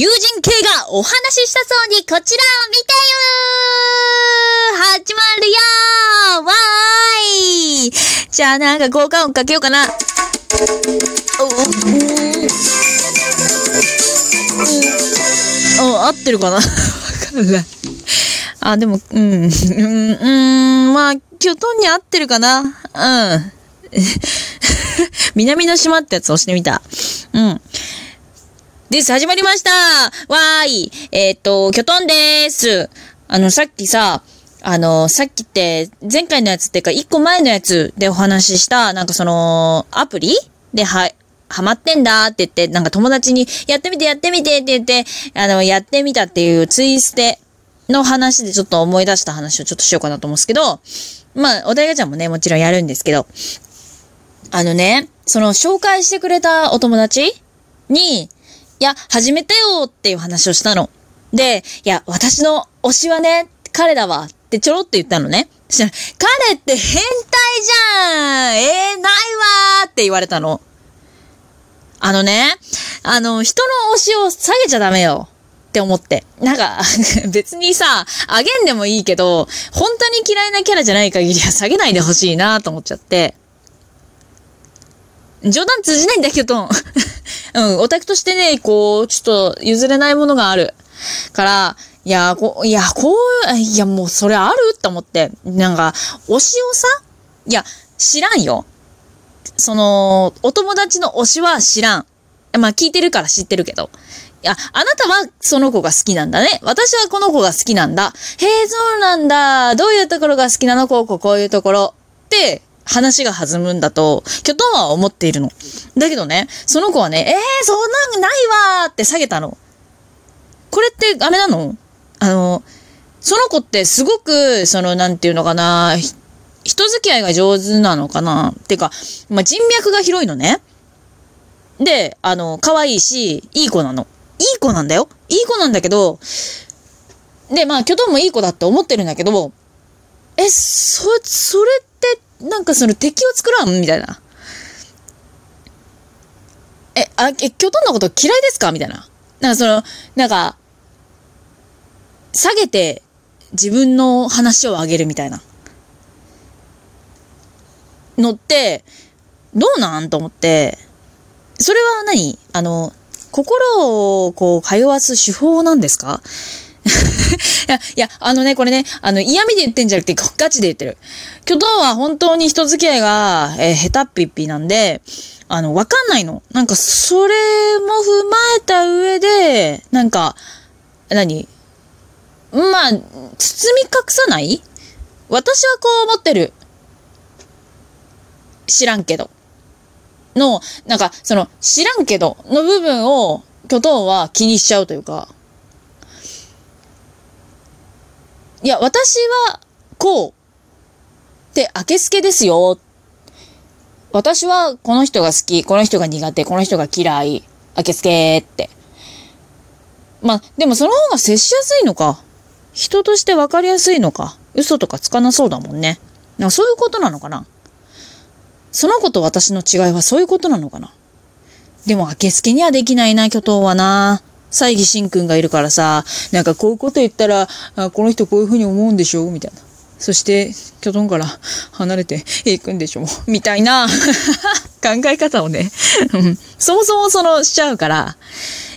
友人系がお話ししたそうにこちらを見てよ始まるよわーいじゃあなんか効果音かけようかな。お、お、お、合ってるかな？わかんない。あ、でも、うん、うん、うん、まあ、キョトンに合ってるかなうん。南の島ってやつ押してみた。うん。です、始まりました。わーい。えっ、と、キョトンでーす。あの、さっきさ、あの、さっきって、前回のやつっていうか、一個前のやつでお話しした、なんかその、アプリ？で、は、ハマってんだって言って、なんか友達に、やってみてやってみてって言って、あの、やってみたっていうツイステの話でちょっと思い出した話をちょっとしようかなと思うんですけど、まあ、お題ガチャもね、もちろんやるんですけど、あのね、その紹介してくれたお友達に、いや、始めたよっていう話をしたの。で、いや、私の推しはね、彼だわってちょろって言ったのね。彼って変態じゃんえー、ないわーって言われたの。あのね、あの、人の推しを下げちゃダメよ。って思って。なんか、別にさ、あげんでもいいけど、本当に嫌いなキャラじゃない限りは下げないでほしいなと思っちゃって。冗談通じないんだけど、うん、オタクとしてね、こう、ちょっと譲れないものがある。から、いや、こう、いや、こう、いや、もうそれあるって思って。なんか、推しをさ、いや、知らんよ。その、お友達の推しは知らん。まあ、聞いてるから知ってるけど。いや、あなたはその子が好きなんだね。私はこの子が好きなんだ。へえ、そうなんだ。どういうところが好きなの？こうこうこういうところ。って、話が弾むんだと、キョトンは思っているの。だけどね、その子はね、えー、そんなんないわーって下げたの。これって、あれなの？あの、その子ってすごく、その、なんていうのかな、人付き合いが上手なのかな？ってか、まあ、人脈が広いのね。で、あの、可愛いし、いい子なの。いい子なんだよ。いい子なんだけど、で、まあ、キョトンもいい子だって思ってるんだけど、え、そ、それって、なんかその敵を作らんみたいな。え、あ、え、キョトンのこと嫌いですか？みたいな。なんかその、なんか、下げて自分の話を上げるみたいな。のって、どうなん？と思って、それは何？あの、心をこう通わす手法なんですか？いや、いや、あのね、これね、あの、嫌味で言ってんじゃなくて、ガチで言ってる。キョトンは本当に人付き合いが、えー下手っぴっぴなんで、あの、わかんないの。なんか、それも踏まえた上で、なんか、何？まあ、包み隠さない？私はこう思ってる。知らんけど。の、なんか、その、知らんけどの部分を、キョトンは気にしちゃうというか、いや、私は、こう、って、あけすけですよ。私は、この人が好き、この人が苦手、この人が嫌い、あけすけって。まあ、でもその方が接しやすいのか。人として分かりやすいのか。嘘とかつかなそうだもんね。なんそういうことなのかな。その子と私の違いはそういうことなのかな。でも、あけすけにはできないな、巨頭はな。西義慎くんがいるからさ、なんかこういうこと言ったら、あこの人こういうふうに思うんでしょ？みたいな。そして、巨頭から離れていくんでしょ？みたいな 考え方をね、そもそもそのしちゃうから、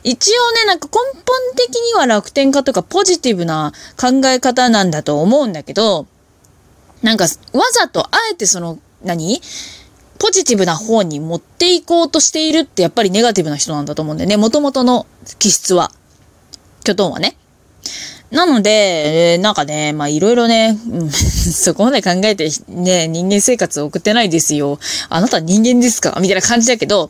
一応ね、なんか根本的には楽天家とかポジティブな考え方なんだと思うんだけど、なんかわざとあえてその、何？ポジティブな方に持っていこうとしているってやっぱりネガティブな人なんだと思うんだよね。元々の気質は。キョトンはね。なので、えーなんかね、まあいろいろね、うん そこまで考えてね、人間生活を送ってないですよ。あなた人間ですか？みたいな感じだけど、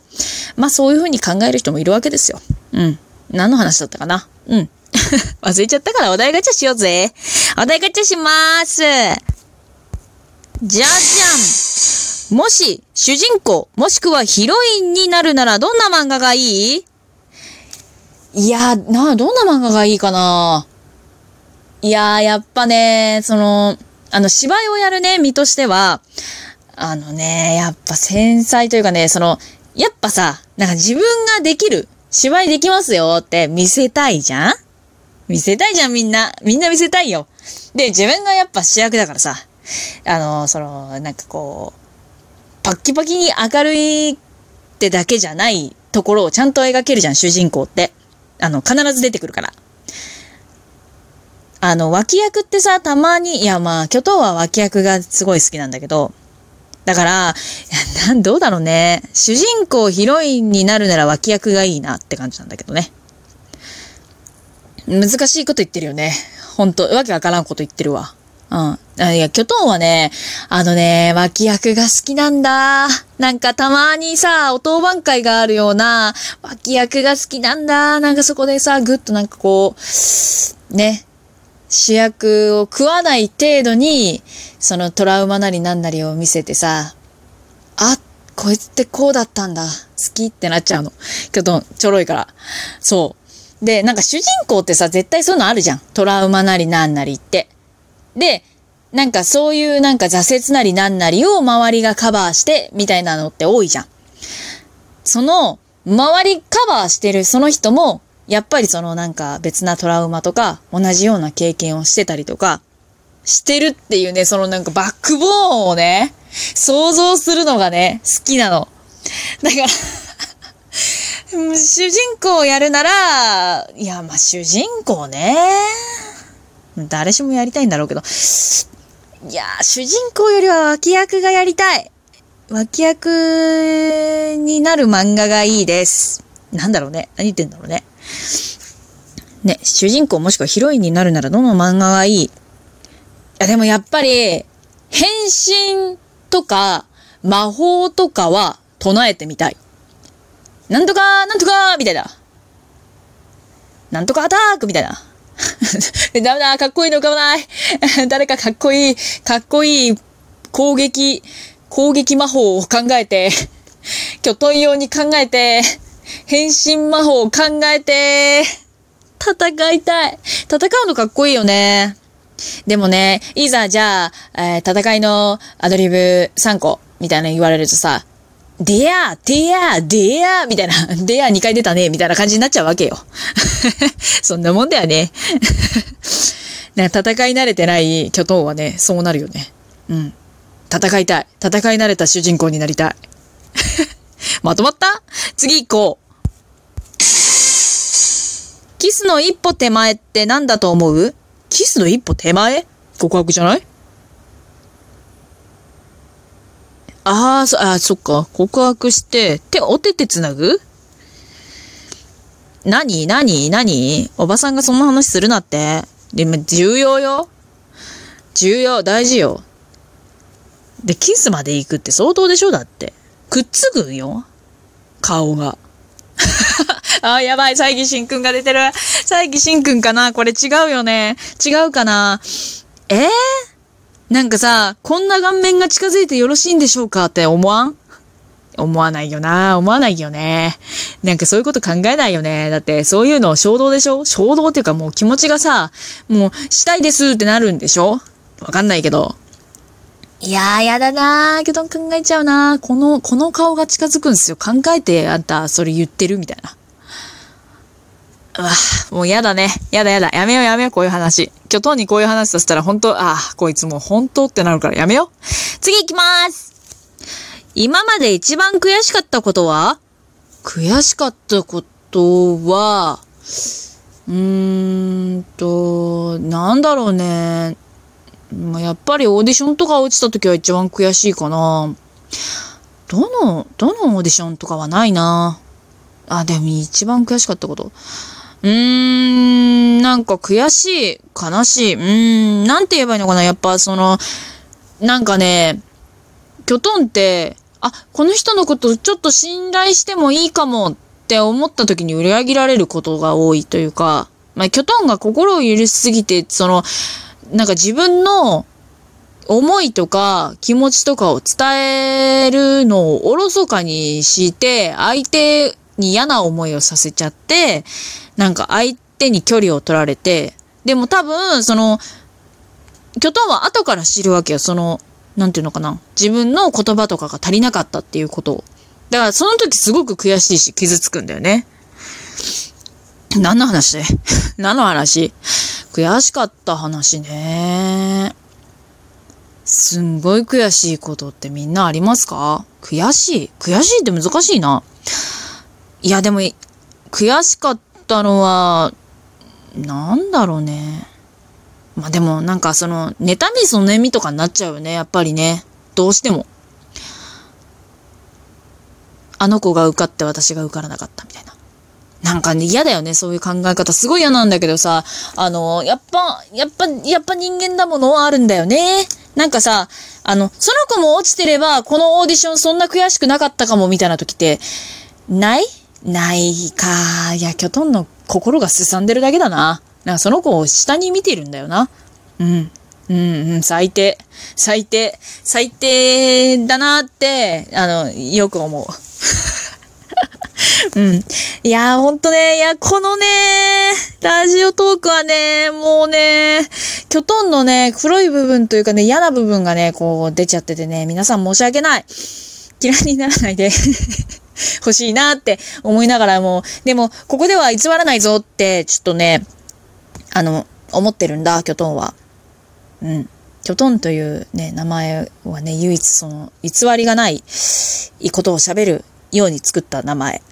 まあそういうふうに考える人もいるわけですよ。うん。何の話だったかな？うん。忘れちゃったからお題ガチャしようぜ。お題ガチャしまーす。じゃじゃん。もし、主人公、もしくはヒロインになるならどんな漫画がいい？いやー、な、どんな漫画がいいかな？いや、やっぱね、その、あの、芝居をやるね、身としては、あのね、やっぱ繊細というかね、その、やっぱさ、なんか自分ができる、芝居できますよって見せたいじゃん？見せたいじゃんみんな。みんな見せたいよ。で、自分がやっぱ主役だからさ、あの、その、なんかこう、パッキパキに明るいってだけじゃないところをちゃんと描けるじゃん、主人公って。あの、必ず出てくるから。あの、脇役ってさ、たまに、いやまあ、巨頭は脇役がすごい好きなんだけど、だから、なん、どうだろうね。主人公ヒロインになるなら脇役がいいなって感じなんだけどね。難しいこと言ってるよね。ほんと、わけわからんこと言ってるわ。うん。あいや、キョトンはね、あのね、脇役が好きなんだ。なんかたまにさ、お当番会があるような、脇役が好きなんだ。なんかそこでさ、ぐっとなんかこう、ね、主役を食わない程度に、そのトラウマなりなんなりを見せてさ、あ、こいつってこうだったんだ。好きってなっちゃうの。キョトン、ちょろいから。そう。で、なんか主人公ってさ、絶対そういうのあるじゃん。トラウマなりなんなりって。で、なんかそういうなんか挫折なりなんなりを周りがカバーしてみたいなのって多いじゃん。その、周りカバーしてるその人も、やっぱりそのなんか別なトラウマとか同じような経験をしてたりとか、してるっていうね、そのなんかバックボーンをね、想像するのがね、好きなの。だから 主人公をやるなら、いや、まあ主人公ね。誰しもやりたいんだろうけど。いやー主人公よりは脇役がやりたい。脇役になる漫画がいいです。なんだろうね。何言ってんだろうね。ね、主人公もしくはヒロインになるならどの漫画がいい？いや、でもやっぱり、変身とか、魔法とかは唱えてみたい。なんとか、なんとか、みたいな。なんとかアタックみたいな。ダメだ、かっこいいの浮かばない。誰かかっこいい、かっこいい攻撃、攻撃魔法を考えて、巨トン用に考えて、変身魔法を考えて、戦いたい。戦うのかっこいいよね。でもね、いざじゃあ、えー、戦いのアドリブ3個みたいな言われるとさ、デアデアデアみたいな、デア2回出たねみたいな感じになっちゃうわけよ。そんなもんだよね。ね戦い慣れてない巨頭はね、そうなるよね。うん。戦いたい。戦い慣れた主人公になりたい。まとまった？次行こう。キスの一歩手前って何だと思う？キスの一歩手前？告白じゃない？ああ、そ、あそっか。告白して、手、お手手つなぐ？何？何？何？おばさんがそんな話するなって。でも、重要よ。重要、大事よ。で、キスまで行くって相当でしょ？だって。くっつくんよ。顔が。ああやばい、西義慎くんが出てる。西義慎くんかな？これ違うよね。違うかな？えー、なんかさ、こんな顔面が近づいてよろしいんでしょうかって思わん？思わないよな思わないよね。なんかそういうこと考えないよね。だってそういうの衝動でしょ？衝動っていうかもう気持ちがさ、もうしたいですってなるんでしょ？わかんないけど。いやー、やだなー。けど考えちゃうなこの、この顔が近づくんすよ。考えてあんたそれ言ってるみたいな。うわ、もうやだね。やだやだ。やめようやめよう、こういう話。今日トにこういう話させたら本当、ああ、こいつもう本当ってなるからやめよう。次行きます今まで一番悔しかったことは？悔しかったことは、うーんと、なんだろうね。やっぱりオーディションとか落ちた時は一番悔しいかな。どの、どのオーディションとかはないな。あ、でも一番悔しかったこと。うーん、なんか悔しい、悲しい、うーん、なんて言えばいいのかなやっぱその、なんかね、キョトンって、あ、この人のことちょっと信頼してもいいかもって思った時に裏切られることが多いというか、まあ、キョトンが心を許しすぎて、その、なんか自分の思いとか気持ちとかを伝えるのをおろそかにして、相手に嫌な思いをさせちゃって、なんか相手に距離を取られて、でも多分、その、キョトンは後から知るわけよ。その、なんていうのかな。自分の言葉とかが足りなかったっていうことを。だからその時すごく悔しいし傷つくんだよね。何の話 何の話？悔しかった話ね。すんごい悔しいことってみんなありますか？悔しい悔しいって難しいな。いや、でも、悔しかったのは、なんだろうね。まあでもなんかその、妬みそねみとかになっちゃうよね、やっぱりね。どうしても。あの子が受かって私が受からなかったみたいな。なんかね、嫌だよね、そういう考え方。すごい嫌なんだけどさ、あの、やっぱ、やっぱ、やっぱ人間だものはあるんだよね。なんかさ、あの、その子も落ちてれば、このオーディションそんな悔しくなかったかも、みたいな時って、ない？ないか。いや、キョトンの心がすさんでるだけだな。なんかその子を下に見てるんだよな。うん。うんうん、最低。最低。最低だなって、あの、よく思う。うん。いやー、ほんとね、いや、このね、ラジオトークはね、もうね、キョトンのね、黒い部分というかね、嫌な部分がね、こう出ちゃっててね、皆さん申し訳ない。嫌いにならないで 欲しいなって思いながらも、でも、ここでは偽らないぞって、ちょっとね、あの、思ってるんだ、キョトンは。うん。キョトンというね、名前はね、唯一その、偽りがないことを喋るように作った名前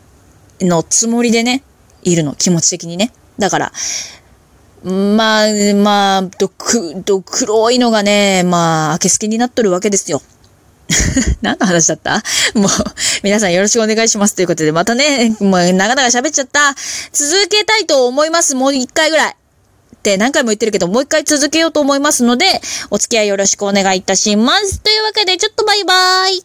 のつもりでね、いるの、気持ち的にね。だから、まあ、まあ、どく、ど黒いのがね、まあ、明けすけになっとるわけですよ。何の話だった？もう、皆さんよろしくお願いしますということで、またね、もう長々喋っちゃった。続けたいと思います。もう一回ぐらい。って何回も言ってるけど、もう一回続けようと思いますので、お付き合いよろしくお願いいたします。というわけで、ちょっとバイバーイ。